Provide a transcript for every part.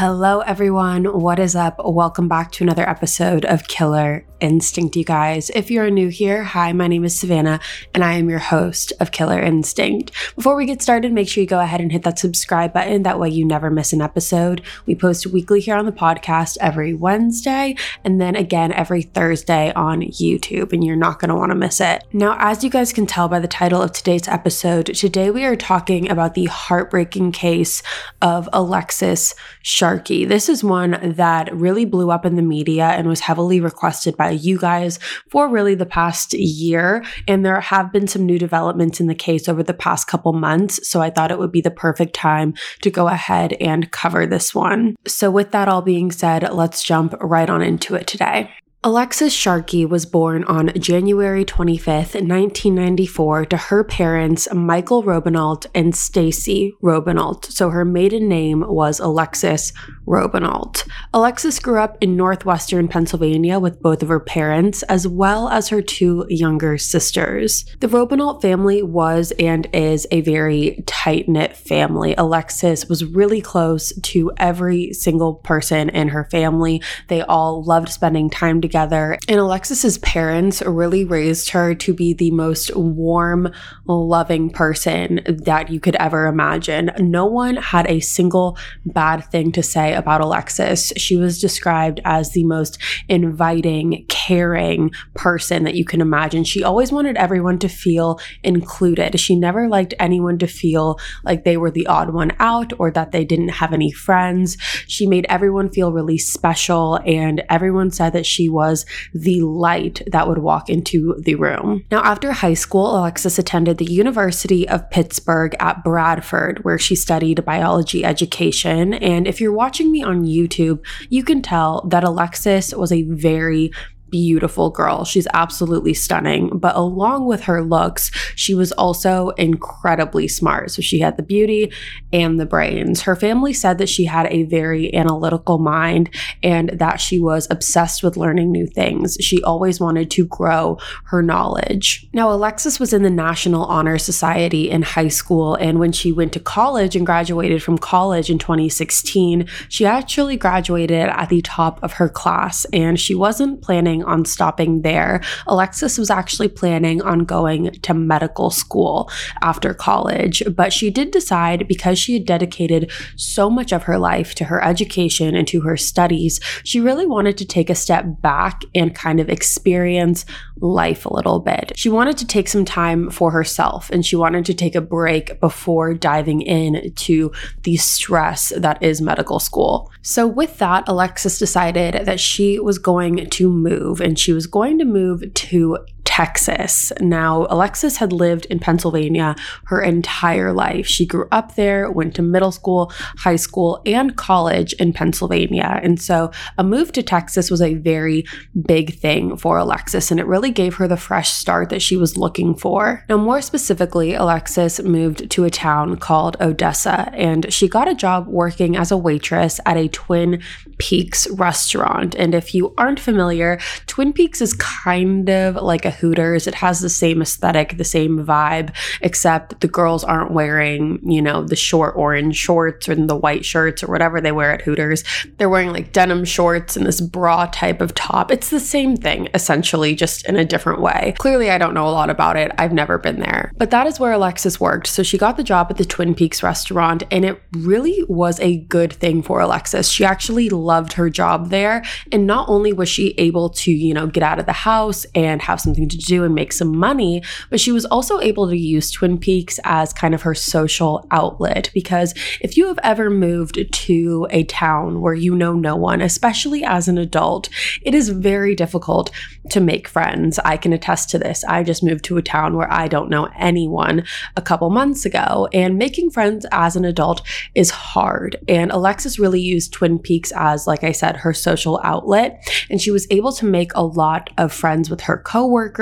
Hello, everyone. What is up? Welcome back to another episode of Killer Instinct, you guys. If you're new here, hi, my name is Savannah, and I am your host of Killer Instinct. Before we get started, make sure you go ahead and hit that subscribe button. That way, you never miss an episode. We post weekly here on the podcast every Wednesday, and then again every Thursday on YouTube, and you're not going to want to miss it. Now, as you guys can tell by the title of today's episode, today we are talking about the heartbreaking case of Alexis. Sharkey. This is one that really blew up in the media and was heavily requested by you guys for really the past year. And there have been some new developments in the case over the past couple months. So I thought it would be the perfect time to go ahead and cover this one. So, with that all being said, let's jump right on into it today. Alexis Sharkey was born on January 25th, 1994, to her parents Michael Robinault and Stacy Robinault. So her maiden name was Alexis Robinault. Alexis grew up in northwestern Pennsylvania with both of her parents, as well as her two younger sisters. The Robinault family was and is a very tight knit family. Alexis was really close to every single person in her family. They all loved spending time together together. And Alexis's parents really raised her to be the most warm, loving person that you could ever imagine. No one had a single bad thing to say about Alexis. She was described as the most inviting, caring person that you can imagine. She always wanted everyone to feel included. She never liked anyone to feel like they were the odd one out or that they didn't have any friends. She made everyone feel really special, and everyone said that she was was the light that would walk into the room. Now, after high school, Alexis attended the University of Pittsburgh at Bradford, where she studied biology education. And if you're watching me on YouTube, you can tell that Alexis was a very beautiful girl. She's absolutely stunning. But along with her looks, she was also incredibly smart. So she had the beauty and the brains. Her family said that she had a very analytical mind and that she was obsessed with learning new things. She always wanted to grow her knowledge. Now, Alexis was in the National Honor Society in high school. And when she went to college and graduated from college in 2016, she actually graduated at the top of her class and she wasn't planning planning on stopping there. Alexis was actually planning on going to medical school after college, but she did decide because she had dedicated so much of her life to her education and to her studies, she really wanted to take a step back and kind of experience life a little bit. She wanted to take some time for herself and she wanted to take a break before diving in to the stress that is medical school. So, with that, Alexis decided that she was going to move and she was going to move to Texas. Now, Alexis had lived in Pennsylvania her entire life. She grew up there, went to middle school, high school, and college in Pennsylvania. And so a move to Texas was a very big thing for Alexis, and it really gave her the fresh start that she was looking for. Now, more specifically, Alexis moved to a town called Odessa, and she got a job working as a waitress at a Twin Peaks restaurant. And if you aren't familiar, Twin Peaks is kind of like a Hooters. It has the same aesthetic, the same vibe, except the girls aren't wearing, you know, the short orange shorts or the white shirts or whatever they wear at Hooters. They're wearing like denim shorts and this bra type of top. It's the same thing, essentially, just in a different way. Clearly, I don't know a lot about it. I've never been there. But that is where Alexis worked. So she got the job at the Twin Peaks restaurant, and it really was a good thing for Alexis. She actually loved her job there. And not only was she able to, you know, get out of the house and have something to do and make some money, but she was also able to use Twin Peaks as kind of her social outlet. Because if you have ever moved to a town where you know no one, especially as an adult, it is very difficult to make friends. I can attest to this. I just moved to a town where I don't know anyone a couple months ago, and making friends as an adult is hard. And Alexis really used Twin Peaks as like I said, her social outlet. And she was able to make a lot of friends with her coworkers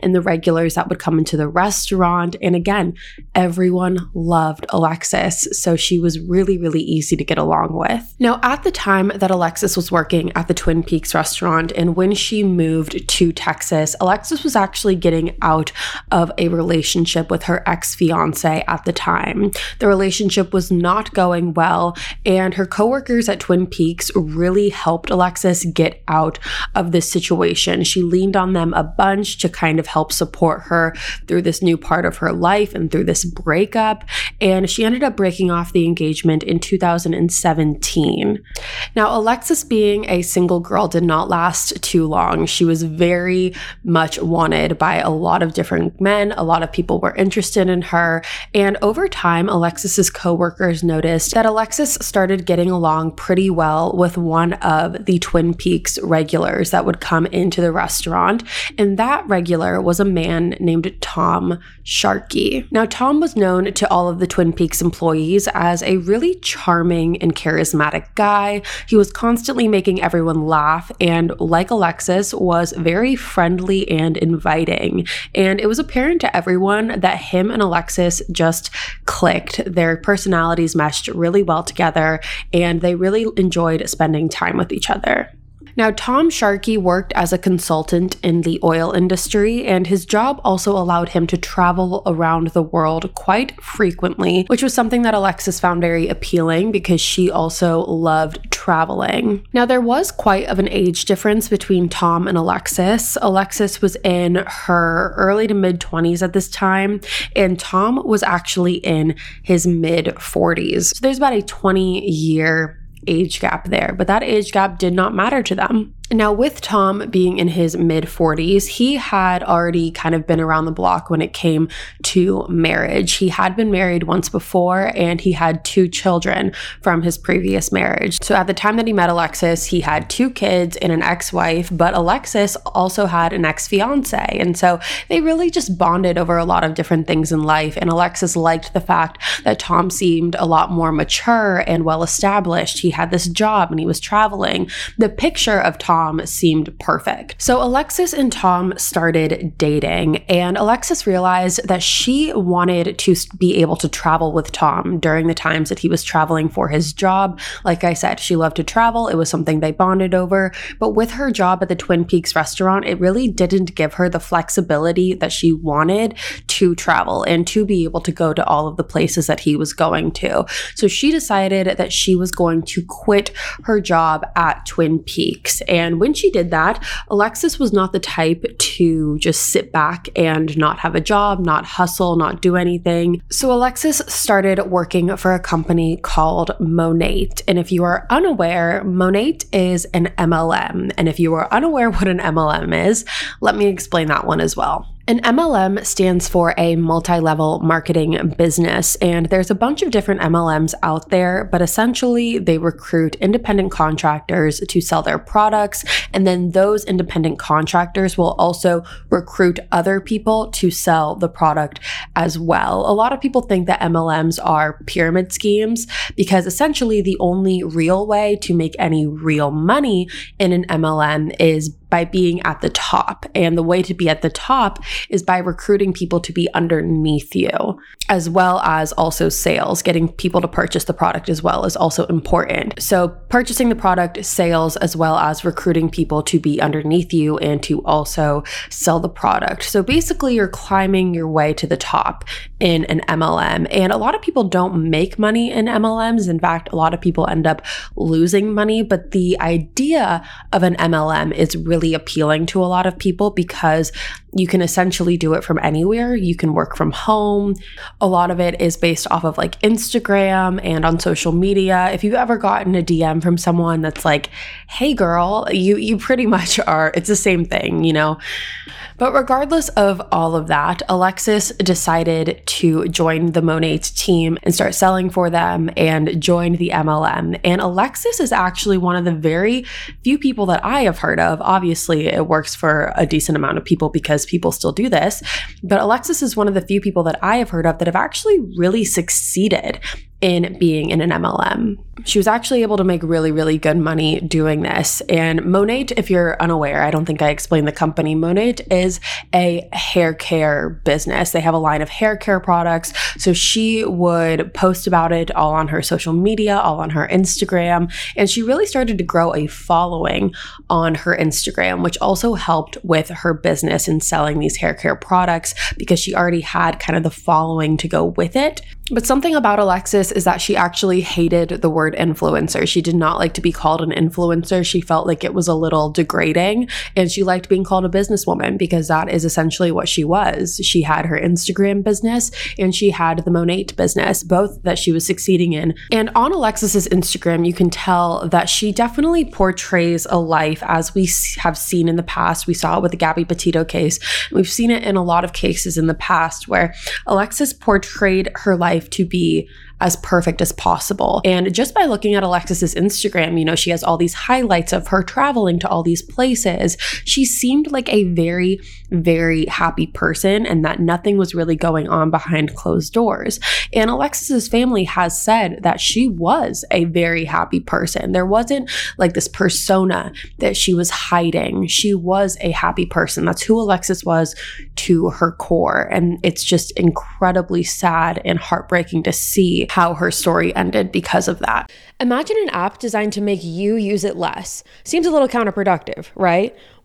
and the regulars that would come into the restaurant. And again, everyone loved Alexis. So she was really, really easy to get along with. Now, at the time that Alexis was working at the Twin Peaks restaurant and when she moved to Texas, Alexis was actually getting out of a relationship with her ex fiance at the time. The relationship was not going well, and her coworkers at Twin Peaks really helped Alexis get out of this situation. She leaned on them a bunch to kind of help support her through this new part of her life and through this breakup. And she ended up breaking off the engagement in 2017. Now, Alexis being a single girl did not last too long. She was very much wanted by a lot of different men. A lot of people were interested in her. And over time, Alexis's coworkers noticed that Alexis started getting along pretty well with one of the Twin Peaks regulars that would come into the restaurant. And that regular was a man named Tom Sharkey. Now, Tom was known to all of the Twin Peaks employees as a really charming and charismatic guy. He was constantly making everyone laugh and, like Alexis, was very friendly and inviting. And it was apparent to everyone that him and Alexis just clicked. Their personalities meshed really well together, and they really enjoyed spending time with each other. Now, Tom Sharkey worked as a consultant in the oil industry, and his job also allowed him to travel around the world quite frequently, which was something that Alexis found very appealing because she also loved traveling. Now, there was quite of an age difference between Tom and Alexis. Alexis was in her early to mid 20s at this time, and Tom was actually in his mid 40s. So there's about a 20 year age gap there, but that age gap did not matter to them. Now, with Tom being in his mid 40s, he had already kind of been around the block when it came to marriage. He had been married once before and he had two children from his previous marriage. So, at the time that he met Alexis, he had two kids and an ex wife, but Alexis also had an ex fiance. And so they really just bonded over a lot of different things in life. And Alexis liked the fact that Tom seemed a lot more mature and well established. He had this job and he was traveling. The picture of Tom Tom seemed perfect. So Alexis and Tom started dating, and Alexis realized that she wanted to be able to travel with Tom during the times that he was traveling for his job. Like I said, she loved to travel, it was something they bonded over. But with her job at the Twin Peaks restaurant, it really didn't give her the flexibility that she wanted to travel and to be able to go to all of the places that he was going to. So she decided that she was going to quit her job at Twin Peaks. And and when she did that, Alexis was not the type to just sit back and not have a job, not hustle, not do anything. So Alexis started working for a company called Monat. And if you are unaware, Monat is an MLM. And if you are unaware what an MLM is, let me explain that one as well. An MLM stands for a multi level marketing business, and there's a bunch of different MLMs out there, but essentially they recruit independent contractors to sell their products, and then those independent contractors will also recruit other people to sell the product as well. A lot of people think that MLMs are pyramid schemes because essentially the only real way to make any real money in an MLM is by being at the top. And the way to be at the top is by recruiting people to be underneath you, as well as also sales. Getting people to purchase the product as well is also important. So, purchasing the product, sales, as well as recruiting people to be underneath you and to also sell the product. So, basically, you're climbing your way to the top in an MLM. And a lot of people don't make money in MLMs. In fact, a lot of people end up losing money. But the idea of an MLM is really really appealing to a lot of people because you can essentially do it from anywhere. You can work from home. A lot of it is based off of like Instagram and on social media. If you've ever gotten a DM from someone that's like, "Hey girl," you you pretty much are it's the same thing, you know. But regardless of all of that, Alexis decided to join the Monat team and start selling for them and joined the MLM. And Alexis is actually one of the very few people that I have heard of. Obviously, it works for a decent amount of people because people still do this. But Alexis is one of the few people that I have heard of that have actually really succeeded in being in an MLM. She was actually able to make really, really good money doing this. And Monat, if you're unaware, I don't think I explained the company. Monat is a hair care business. They have a line of hair care products. So she would post about it all on her social media, all on her Instagram. And she really started to grow a following on her Instagram, which also helped with her business in selling these hair care products because she already had kind of the following to go with it. But something about Alexis is that she actually hated the word influencer. She did not like to be called an influencer. She felt like it was a little degrading and she liked being called a businesswoman because that is essentially what she was. She had her Instagram business and she had the Monat business, both that she was succeeding in. And on Alexis's Instagram, you can tell that she definitely portrays a life as we have seen in the past. We saw it with the Gabby Petito case. We've seen it in a lot of cases in the past where Alexis portrayed her life to be as perfect as possible. And just by looking at Alexis's Instagram, you know, she has all these highlights of her traveling to all these places. She seemed like a very, very happy person and that nothing was really going on behind closed doors. And Alexis's family has said that she was a very happy person. There wasn't like this persona that she was hiding. She was a happy person. That's who Alexis was to her core. And it's just incredibly sad and heartbreaking to see how her story ended because of that. Imagine an app designed to make you use it less. Seems a little counterproductive, right?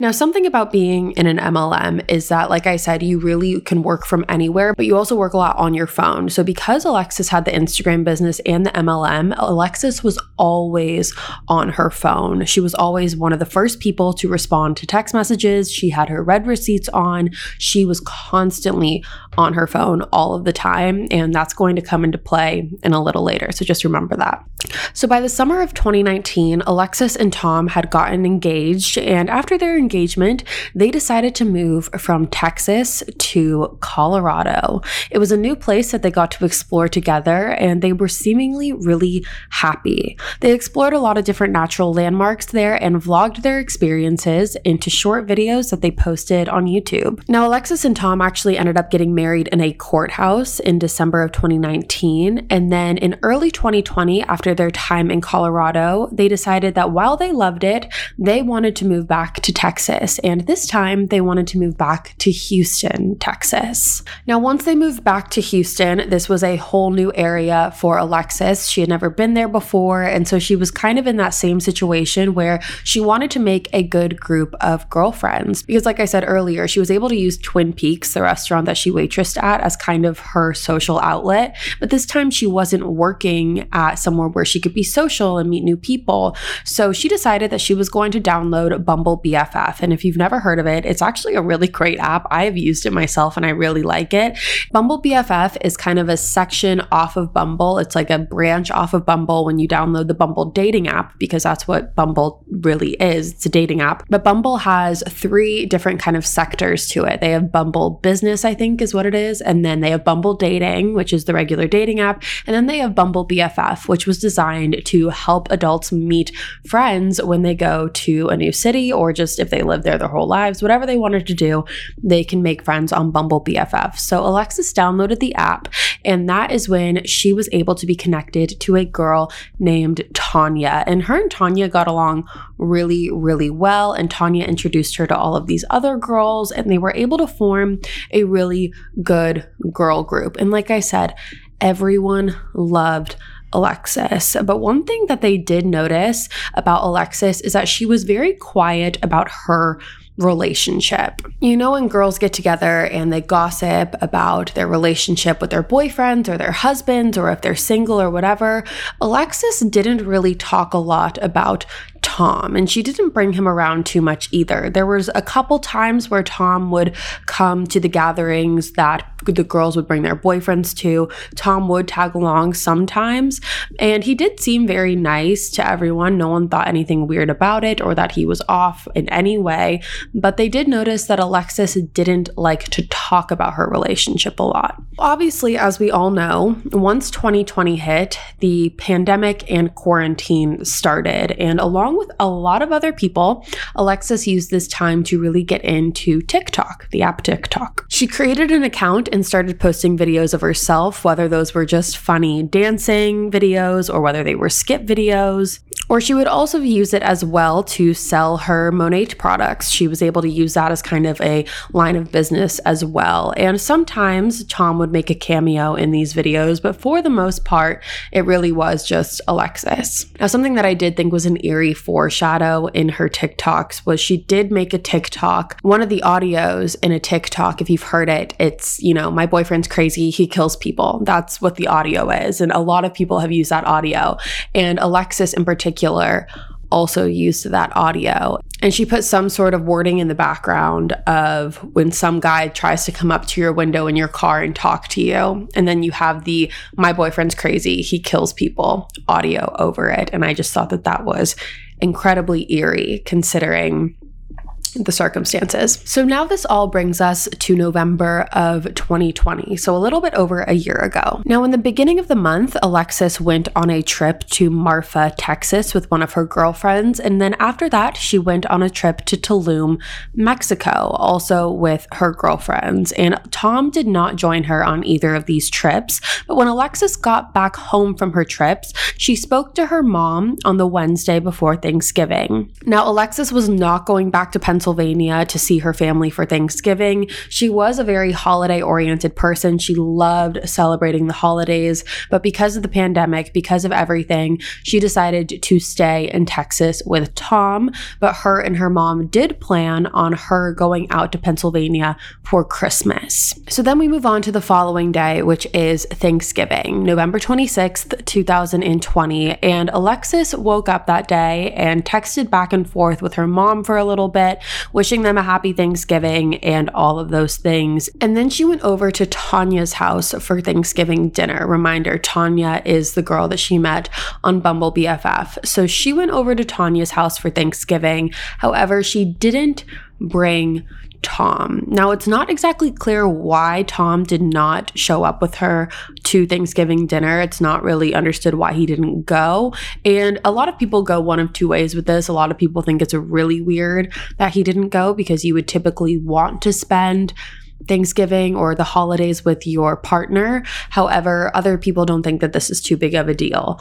Now, something about being in an MLM is that, like I said, you really can work from anywhere, but you also work a lot on your phone. So, because Alexis had the Instagram business and the MLM, Alexis was always on her phone. She was always one of the first people to respond to text messages. She had her read receipts on. She was constantly on her phone all of the time. And that's going to come into play in a little later. So, just remember that. So, by the summer of 2019, Alexis and Tom had gotten engaged. And after their engagement, they decided to move from Texas to Colorado. It was a new place that they got to explore together, and they were seemingly really happy. They explored a lot of different natural landmarks there and vlogged their experiences into short videos that they posted on YouTube. Now, Alexis and Tom actually ended up getting married in a courthouse in December of 2019. And then in early 2020, after their time in Colorado, they decided that while they loved it, they wanted to move back to Texas and this time they wanted to move back to Houston, Texas. Now, once they moved back to Houston, this was a whole new area for Alexis. She had never been there before, and so she was kind of in that same situation where she wanted to make a good group of girlfriends. Because, like I said earlier, she was able to use Twin Peaks, the restaurant that she waitressed at, as kind of her social outlet. But this time she wasn't working at somewhere where she could be social and meet new people. So she decided that she was going to download Bumble BFF. And if you've never heard of it, it's actually a really great app. I have used it myself and I really like it. Bumble BFF is kind of a section off of Bumble. It's like a branch off of Bumble when you download the Bumble dating app because that's what Bumble really is. It's a dating app. But Bumble has three different kind of sectors to it. They have Bumble Business, I think is what it is, and then they have Bumble Dating, which is the regular dating app, and then they have Bumble BFF, which was designed to help adults meet friends when they go to a new city or just if they live there their whole lives, whatever they wanted to do, they can make friends on Bumble BFF. So Alexis downloaded the app, and that is when she was able to be connected to a girl named Tanya. And her and Tanya got along really, really well. And Tanya introduced her to all of these other girls, and they were able to form a really good girl group. And like I said, everyone loved Alexis. But one thing that they did notice about Alexis is that she was very quiet about her relationship. You know, when girls get together and they gossip about their relationship with their boyfriends or their husbands or if they're single or whatever, Alexis didn't really talk a lot about Tom, and she didn't bring him around too much either. There was a couple times where Tom would come to the gatherings that the girls would bring their boyfriends to. Tom would tag along sometimes, and he did seem very nice to everyone. No one thought anything weird about it or that he was off in any way, but they did notice that Alexis didn't like to talk about her relationship a lot. Obviously, as we all know, once 2020 hit, the pandemic and quarantine started, and along with a lot of other people, Alexis used this time to really get into TikTok, the app TikTok. She created an account and started posting videos of herself, whether those were just funny dancing videos or whether they were skip videos. Or she would also use it as well to sell her Monat products. She was able to use that as kind of a line of business as well. And sometimes Tom would make a cameo in these videos, but for the most part, it really was just Alexis. Now, something that I did think was an eerie foreshadow in her TikToks was she did make a TikTok. One of the audios in a TikTok, if you've heard it, it's, you know, my boyfriend's crazy, he kills people. That's what the audio is. And a lot of people have used that audio. And Alexis in particular also used that audio. And she put some sort of wording in the background of when some guy tries to come up to your window in your car and talk to you. And then you have the my boyfriend's crazy, he kills people audio over it. And I just thought that that was incredibly eerie considering the circumstances. So now this all brings us to November of 2020, so a little bit over a year ago. Now, in the beginning of the month, Alexis went on a trip to Marfa, Texas with one of her girlfriends, and then after that, she went on a trip to Tulum, Mexico, also with her girlfriends. And Tom did not join her on either of these trips, but when Alexis got back home from her trips, she spoke to her mom on the Wednesday before Thanksgiving. Now, Alexis was not going back to Pennsylvania Pennsylvania to see her family for Thanksgiving. She was a very holiday oriented person. She loved celebrating the holidays, but because of the pandemic, because of everything, she decided to stay in Texas with Tom. But her and her mom did plan on her going out to Pennsylvania for Christmas. So then we move on to the following day, which is Thanksgiving, November 26th, 2020. And Alexis woke up that day and texted back and forth with her mom for a little bit wishing them a happy Thanksgiving and all of those things. And then she went over to Tanya's house for Thanksgiving dinner. Reminder Tanya is the girl that she met on Bumble BFF. So she went over to Tanya's house for Thanksgiving. However, she didn't bring Tom. Now, it's not exactly clear why Tom did not show up with her to Thanksgiving dinner. It's not really understood why he didn't go. And a lot of people go one of two ways with this. A lot of people think it's really weird that he didn't go because you would typically want to spend Thanksgiving or the holidays with your partner. However, other people don't think that this is too big of a deal.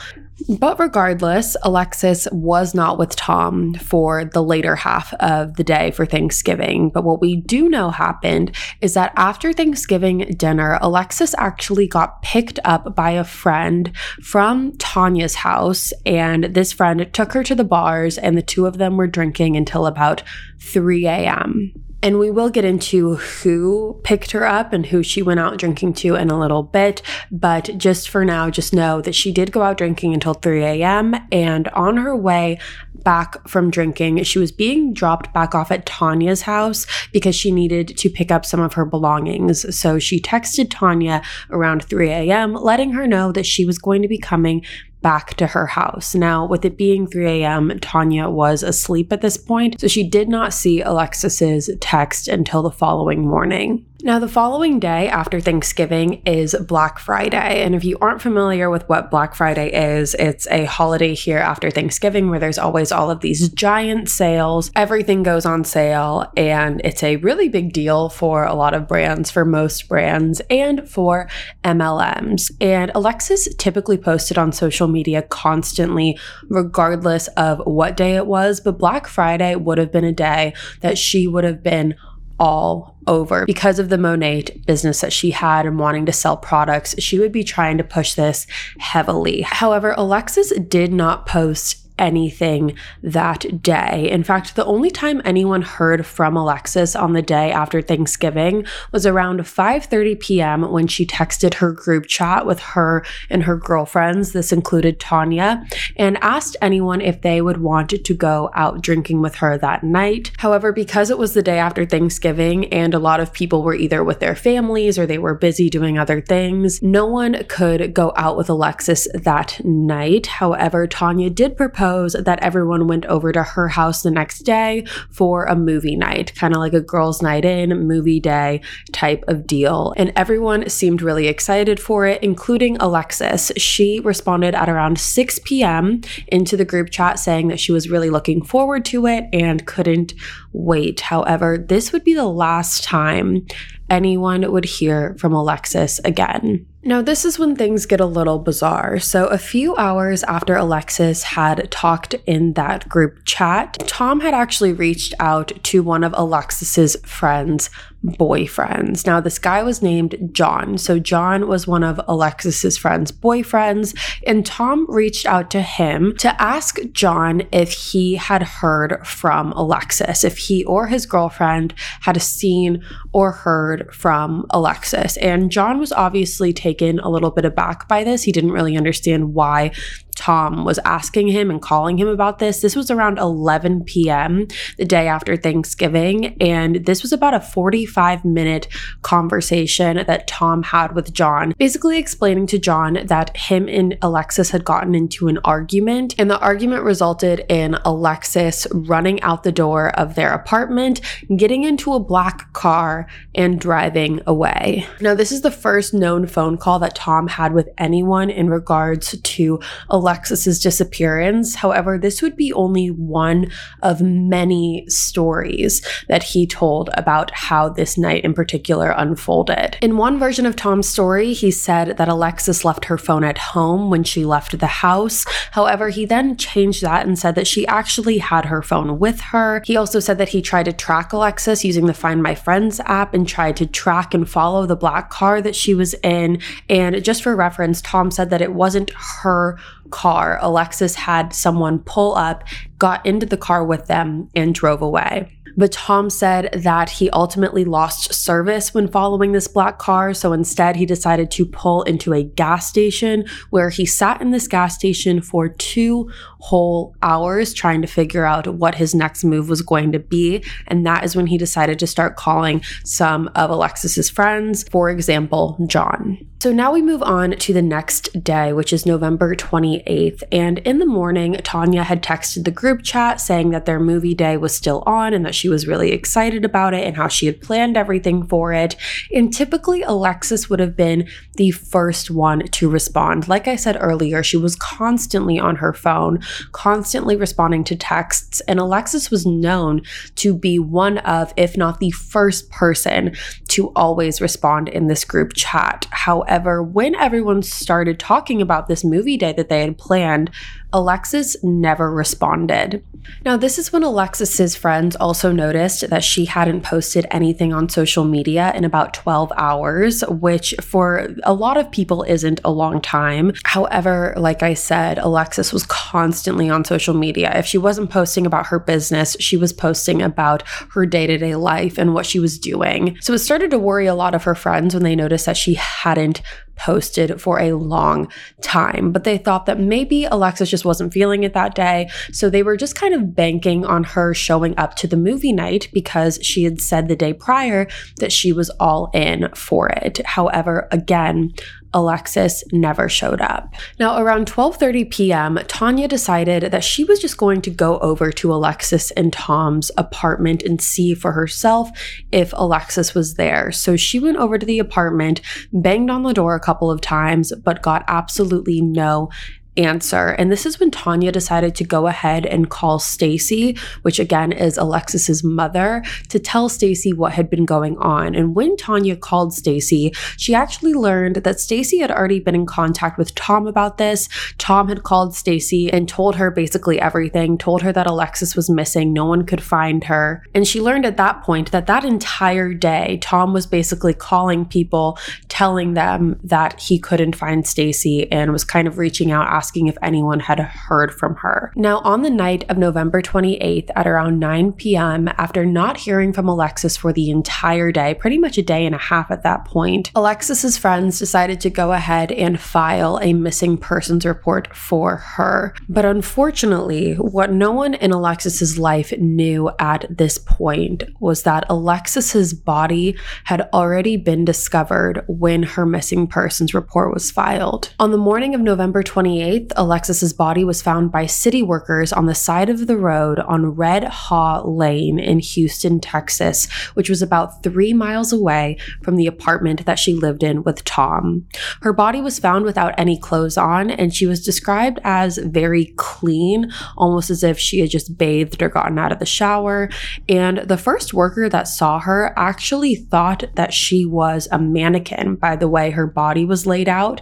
But regardless, Alexis was not with Tom for the later half of the day for Thanksgiving. But what we do know happened is that after Thanksgiving dinner, Alexis actually got picked up by a friend from Tanya's house. And this friend took her to the bars, and the two of them were drinking until about 3 a.m. And we will get into who picked her up and who she went out drinking to in a little bit. But just for now, just know that she did go out drinking until 3 a.m. And on her way back from drinking, she was being dropped back off at Tanya's house because she needed to pick up some of her belongings. So she texted Tanya around 3 a.m., letting her know that she was going to be coming back to her house. Now, with it being 3 a.m., Tanya was asleep at this point, so she did not see Alexis's text until the following morning. Now, the following day after Thanksgiving is Black Friday. And if you aren't familiar with what Black Friday is, it's a holiday here after Thanksgiving where there's always all of these giant sales. Everything goes on sale, and it's a really big deal for a lot of brands, for most brands, and for MLMs. And Alexis typically posted on social media constantly, regardless of what day it was. But Black Friday would have been a day that she would have been all over because of the Monat business that she had and wanting to sell products. She would be trying to push this heavily. However, Alexis did not post anything that day. In fact, the only time anyone heard from Alexis on the day after Thanksgiving was around 5:30 p.m. when she texted her group chat with her and her girlfriends. This included Tanya and asked anyone if they would want to go out drinking with her that night. However, because it was the day after Thanksgiving and a lot of people were either with their families or they were busy doing other things, no one could go out with Alexis that night. However, Tanya did propose that everyone went over to her house the next day for a movie night, kind of like a girls' night in, movie day type of deal. And everyone seemed really excited for it, including Alexis. She responded at around 6 p.m. into the group chat saying that she was really looking forward to it and couldn't wait. However, this would be the last time anyone would hear from Alexis again. Now, this is when things get a little bizarre. So, a few hours after Alexis had talked in that group chat, Tom had actually reached out to one of Alexis's friends boyfriends. Now, this guy was named John. So, John was one of Alexis's friend's boyfriends, and Tom reached out to him to ask John if he had heard from Alexis, if he or his girlfriend had seen or heard from Alexis. And John was obviously taken a little bit aback by this. He didn't really understand why Tom was asking him and calling him about this. This was around 11 p.m. the day after Thanksgiving. And this was about a 45 minute conversation that Tom had with John, basically explaining to John that him and Alexis had gotten into an argument. And the argument resulted in Alexis running out the door of their apartment, getting into a black car, and driving away. Now, this is the first known phone call that Tom had with anyone in regards to Alexis's disappearance. However, this would be only one of many stories that he told about how this night in particular unfolded. In one version of Tom's story, he said that Alexis left her phone at home when she left the house. However, he then changed that and said that she actually had her phone with her. He also said that he tried to track Alexis using the Find My Friends app and tried to track and follow the black car that she was in. And just for reference, Tom said that it wasn't her car, Alexis had someone pull up, got into the car with them, and drove away. But Tom said that he ultimately lost service when following this black car. So instead, he decided to pull into a gas station where he sat in this gas station for two whole hours trying to figure out what his next move was going to be. And that is when he decided to start calling some of Alexis's friends, for example, John. So now we move on to the next day, which is November 28th. And in the morning, Tanya had texted the group chat saying that their movie day was still on and that she was really excited about it and how she had planned everything for it. And typically, Alexis would have been the first one to respond. Like I said earlier, she was constantly on her phone, constantly responding to texts. And Alexis was known to be one of, if not the first person to always respond in this group chat. However, when everyone started talking about this movie day that they had planned, Alexis never responded. Now, this is when Alexis's friends also noticed that she hadn't posted anything on social media in about 12 hours, which for a lot of people isn't a long time. However, like I said, Alexis was constantly on social media. If she wasn't posting about her business, she was posting about her day to day life and what she was doing. So it started to worry a lot of her friends when they noticed that she hadn't posted for a long time. But they thought that maybe Alexis just wasn't feeling it that day. So they were just kind of banking on her showing up to the movie night because she had said the day prior that she was all in for it. However, again, Alexis never showed up. Now, around 12:30 p.m., Tanya decided that she was just going to go over to Alexis and Tom's apartment and see for herself if Alexis was there. So she went over to the apartment, banged on the door a couple of times, but got absolutely no answer. And this is when Tanya decided to go ahead and call Stacy, which again is Alexis's mother, to tell Stacy what had been going on. And when Tanya called Stacy, she actually learned that Stacy had already been in contact with Tom about this. Tom had called Stacy and told her basically everything, told her that Alexis was missing, no one could find her. And she learned at that point that that entire day Tom was basically calling people, telling them that he couldn't find Stacy and was kind of reaching out asking if anyone had heard from her. Now, on the night of November 28th at around 9 p.m., after not hearing from Alexis for the entire day, pretty much a day and a half at that point, Alexis's friends decided to go ahead and file a missing persons report for her. But unfortunately, what no one in Alexis's life knew at this point was that Alexis's body had already been discovered when her missing persons report was filed. On the morning of November 28th, Alexis's body was found by city workers on the side of the road on Red Haw Lane in Houston, Texas, which was about three miles away from the apartment that she lived in with Tom. Her body was found without any clothes on, and she was described as very clean, almost as if she had just bathed or gotten out of the shower. And the first worker that saw her actually thought that she was a mannequin by the way her body was laid out.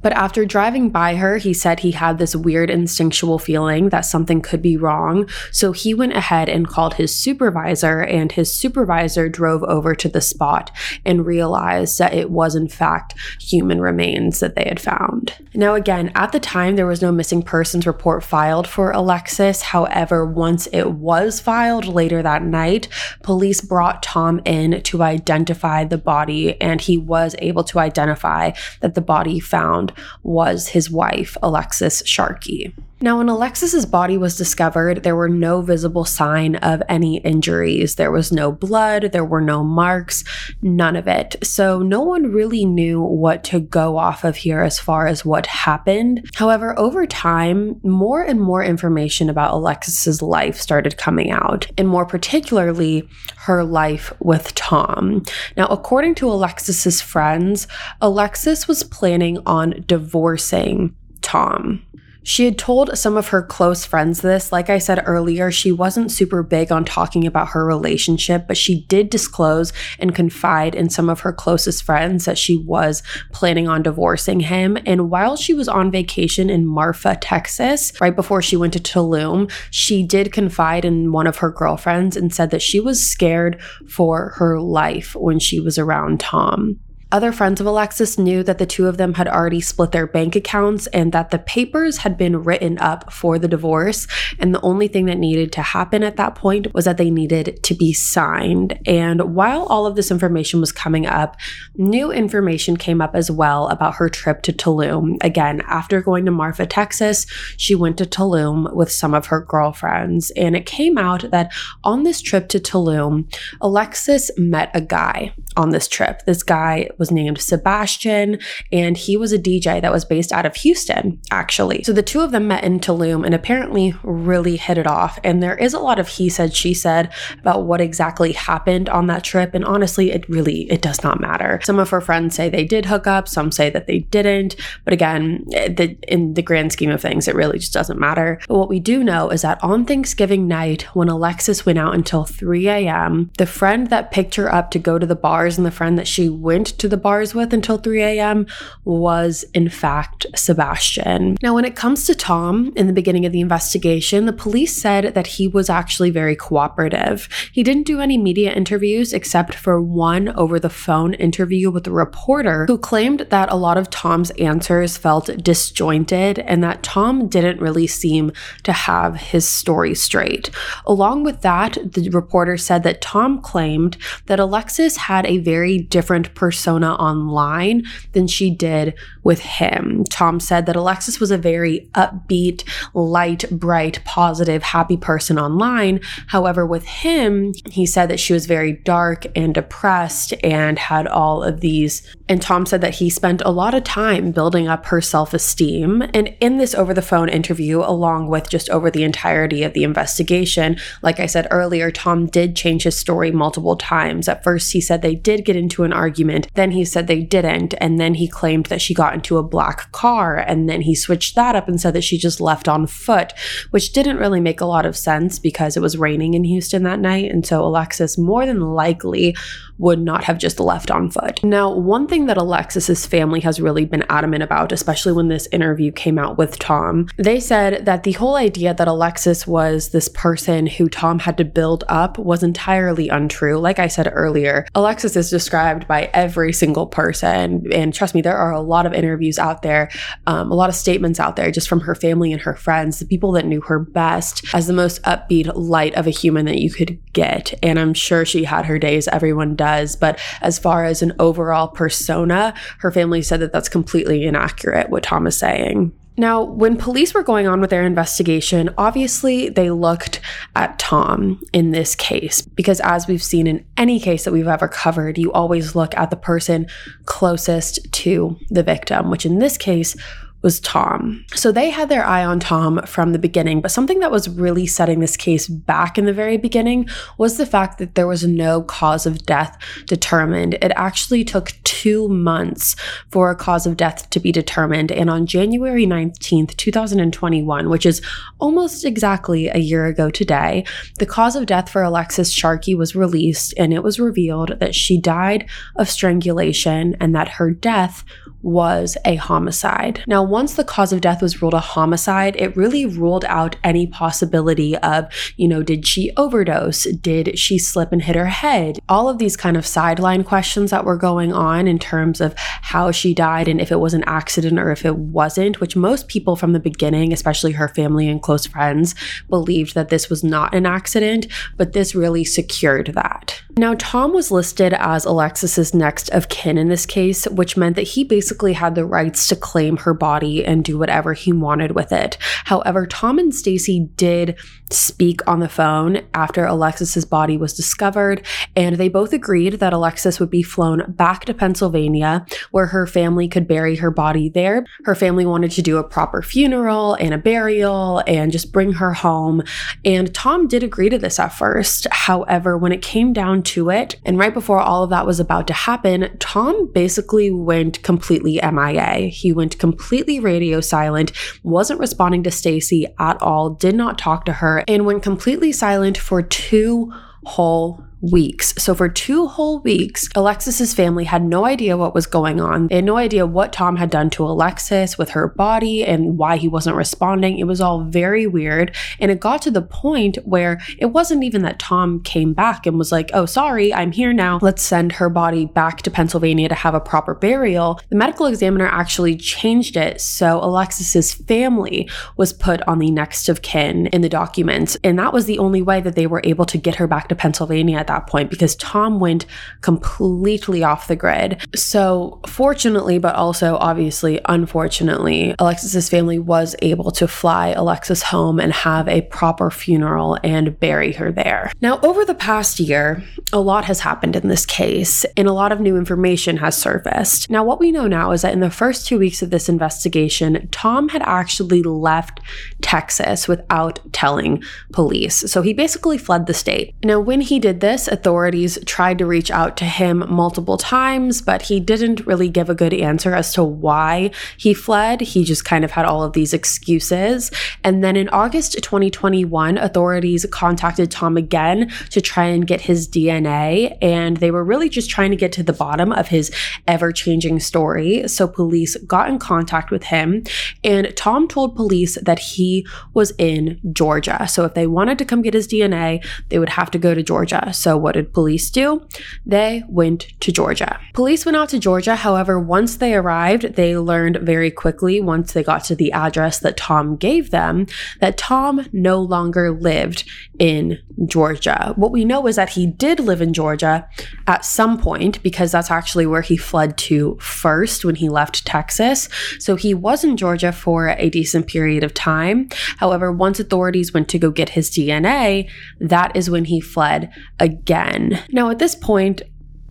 But after driving by her, he said he had this weird instinctual feeling that something could be wrong. So he went ahead and called his supervisor, and his supervisor drove over to the spot and realized that it was, in fact, human remains that they had found. Now, again, at the time, there was no missing persons report filed for Alexis. However, once it was filed later that night, police brought Tom in to identify the body, and he was able to identify that the body found was his wife, Alexis Sharkey. Now, when Alexis's body was discovered, there were no visible sign of any injuries. There was no blood, there were no marks, none of it. So no one really knew what to go off of here as far as what happened. However, over time, more and more information about Alexis's life started coming out, and more particularly her life with Tom. Now, according to Alexis's friends, Alexis was planning on divorcing Tom. She had told some of her close friends this. Like I said earlier, she wasn't super big on talking about her relationship, but she did disclose and confide in some of her closest friends that she was planning on divorcing him. And while she was on vacation in Marfa, Texas, right before she went to Tulum, she did confide in one of her girlfriends and said that she was scared for her life when she was around Tom. Other friends of Alexis knew that the two of them had already split their bank accounts and that the papers had been written up for the divorce. And the only thing that needed to happen at that point was that they needed to be signed. And while all of this information was coming up, new information came up as well about her trip to Tulum. Again, after going to Marfa, Texas, she went to Tulum with some of her girlfriends. And it came out that on this trip to Tulum, Alexis met a guy on this trip. This guy was named Sebastian, and he was a DJ that was based out of Houston, actually. So the two of them met in Tulum and apparently really hit it off. And there is a lot of he said, she said about what exactly happened on that trip. And honestly, it really it does not matter. Some of her friends say they did hook up, some say that they didn't. But again, the, in the grand scheme of things, it really just doesn't matter. But what we do know is that on Thanksgiving night, when Alexis went out until 3 a.m., the friend that picked her up to go to the bars and the friend that she went to the bars with until 3 a.m. was, in fact, Sebastian. Now, when it comes to Tom, in the beginning of the investigation, the police said that he was actually very cooperative. He didn't do any media interviews except for one over the phone interview with a reporter who claimed that a lot of Tom's answers felt disjointed and that Tom didn't really seem to have his story straight. Along with that, the reporter said that Tom claimed that Alexis had a very different persona online than she did with him. Tom said that Alexis was a very upbeat, light, bright, positive, happy person online. However, with him, he said that she was very dark and depressed and had all of these. And Tom said that he spent a lot of time building up her self esteem. And in this over the phone interview, along with just over the entirety of the investigation, like I said earlier, Tom did change his story multiple times. At first, he said they did get into an argument, then he said they didn't, and then he claimed that she got got into a black car. And then he switched that up and said that she just left on foot, which didn't really make a lot of sense because it was raining in Houston that night. And so Alexis more than likely would not have just left on foot. Now, one thing that Alexis's family has really been adamant about, especially when this interview came out with Tom, they said that the whole idea that Alexis was this person who Tom had to build up was entirely untrue. Like I said earlier, Alexis is described by every single person. And trust me, there are a lot of interviews out there, um, a lot of statements out there just from her family and her friends, the people that knew her best as the most upbeat light of a human that you could get. And I'm sure she had her days, everyone does. But as far as an overall persona, her family said that that's completely inaccurate, what Tom is saying. Now, when police were going on with their investigation, obviously they looked at Tom in this case, because as we've seen in any case that we've ever covered, you always look at the person closest to the victim, which in this case was Tom. So they had their eye on Tom from the beginning, but something that was really setting this case back in the very beginning was the fact that there was no cause of death determined. It actually took two months for a cause of death to be determined. And on January 19th, 2021, which is almost exactly a year ago today, the cause of death for Alexis Sharkey was released and it was revealed that she died of strangulation and that her death was a homicide. Now, once the cause of death was ruled a homicide, it really ruled out any possibility of, you know, did she overdose? Did she slip and hit her head? All of these kind of sideline questions that were going on in terms of how she died and if it was an accident or if it wasn't, which most people from the beginning, especially her family and close friends, believed that this was not an accident, but this really secured that. Now, Tom was listed as Alexis's next of kin in this case, which meant that he basically had the rights to claim her body and do whatever he wanted with it. However, Tom and Stacy did speak on the phone after Alexis's body was discovered, and they both agreed that Alexis would be flown back to Pennsylvania where her family could bury her body there. Her family wanted to do a proper funeral and a burial and just bring her home. And Tom did agree to this at first. However, when it came down to it, and right before all of that was about to happen, Tom basically went completely MIA. He went completely radio silent, wasn't responding to Stacy at all, did not talk to her, and went completely silent for two whole weeks. So for two whole weeks, Alexis's family had no idea what was going on. They had no idea what Tom had done to Alexis with her body and why he wasn't responding. It was all very weird. And it got to the point where it wasn't even that Tom came back and was like, oh, sorry, I'm here now. Let's send her body back to Pennsylvania to have a proper burial. The medical examiner actually changed it. So Alexis's family was put on the next of kin in the documents. And that was the only way that they were able to get her back to Pennsylvania that point because Tom went completely off the grid. So, fortunately, but also obviously unfortunately, Alexis's family was able to fly Alexis home and have a proper funeral and bury her there. Now, over the past year, a lot has happened in this case and a lot of new information has surfaced. Now, what we know now is that in the first two weeks of this investigation, Tom had actually left Texas without telling police. So he basically fled the state. Now, when he did this, this, authorities tried to reach out to him multiple times, but he didn't really give a good answer as to why he fled. He just kind of had all of these excuses. And then in August 2021, authorities contacted Tom again to try and get his DNA, and they were really just trying to get to the bottom of his ever changing story. So police got in contact with him, and Tom told police that he was in Georgia. So if they wanted to come get his DNA, they would have to go to Georgia. So, what did police do? They went to Georgia. Police went out to Georgia. However, once they arrived, they learned very quickly, once they got to the address that Tom gave them, that Tom no longer lived in Georgia. What we know is that he did live in Georgia at some point because that's actually where he fled to first when he left Texas. So he was in Georgia for a decent period of time. However, once authorities went to go get his DNA, that is when he fled again again. Now, at this point,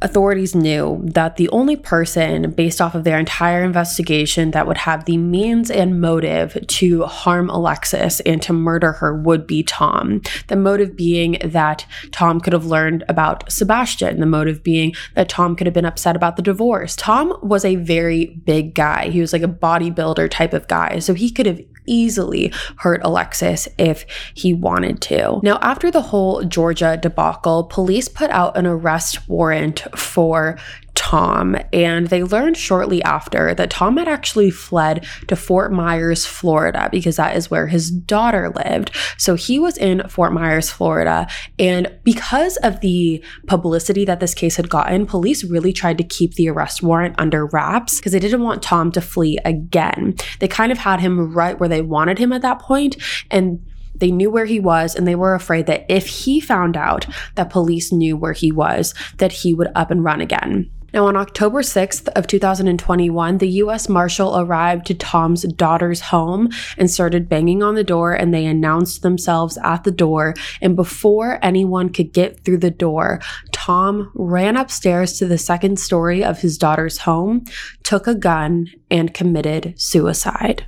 authorities knew that the only person, based off of their entire investigation, that would have the means and motive to harm Alexis and to murder her would be Tom. The motive being that Tom could have learned about Sebastian, the motive being that Tom could have been upset about the divorce. Tom was a very big guy, he was like a bodybuilder type of guy, so he could have easily hurt Alexis if he wanted to. Now, after the whole Georgia debacle, police put out an arrest warrant for Tom, and they learned shortly after that Tom had actually fled to Fort Myers, Florida, because that is where his daughter lived. So he was in Fort Myers, Florida, and because of the publicity that this case had gotten, police really tried to keep the arrest warrant under wraps because they didn't want Tom to flee again. They kind of had him right where they wanted him at that point, and they knew where he was and they were afraid that if he found out that police knew where he was, that he would up and run again. Now, on October 6th of 2021, the U.S. Marshal arrived to Tom's daughter's home and started banging on the door, and they announced themselves at the door. And before anyone could get through the door, Tom ran upstairs to the second story of his daughter's home, took a gun, and committed suicide.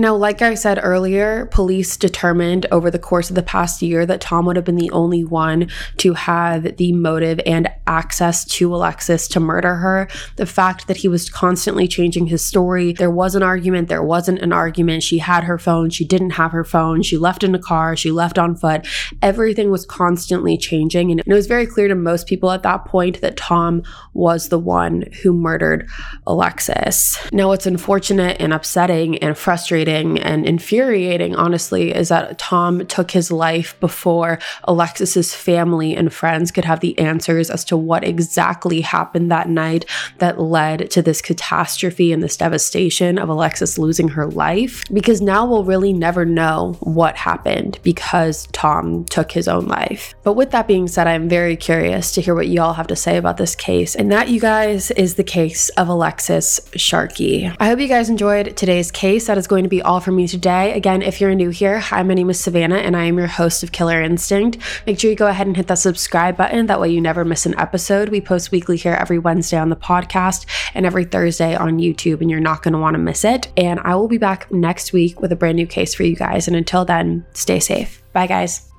Now, like I said earlier, police determined over the course of the past year that Tom would have been the only one to have the motive and access to Alexis to murder her. The fact that he was constantly changing his story, there was an argument, there wasn't an argument. She had her phone, she didn't have her phone, she left in a car, she left on foot. Everything was constantly changing. And it was very clear to most people at that point that Tom was the one who murdered Alexis. Now, what's unfortunate and upsetting and frustrating frustrating and infuriating, honestly, is that Tom took his life before Alexis's family and friends could have the answers as to what exactly happened that night that led to this catastrophe and this devastation of Alexis losing her life. Because now we'll really never know what happened because Tom took his own life. But with that being said, I'm very curious to hear what y'all have to say about this case. And that, you guys, is the case of Alexis Sharkey. I hope you guys enjoyed today's case. That is going to be all from me today. Again, if you're new here, hi, my name is Savannah and I am your host of Killer Instinct. Make sure you go ahead and hit that subscribe button. That way you never miss an episode. We post weekly here every Wednesday on the podcast and every Thursday on YouTube, and you're not going to want to miss it. And I will be back next week with a brand new case for you guys. And until then, stay safe. Bye, guys.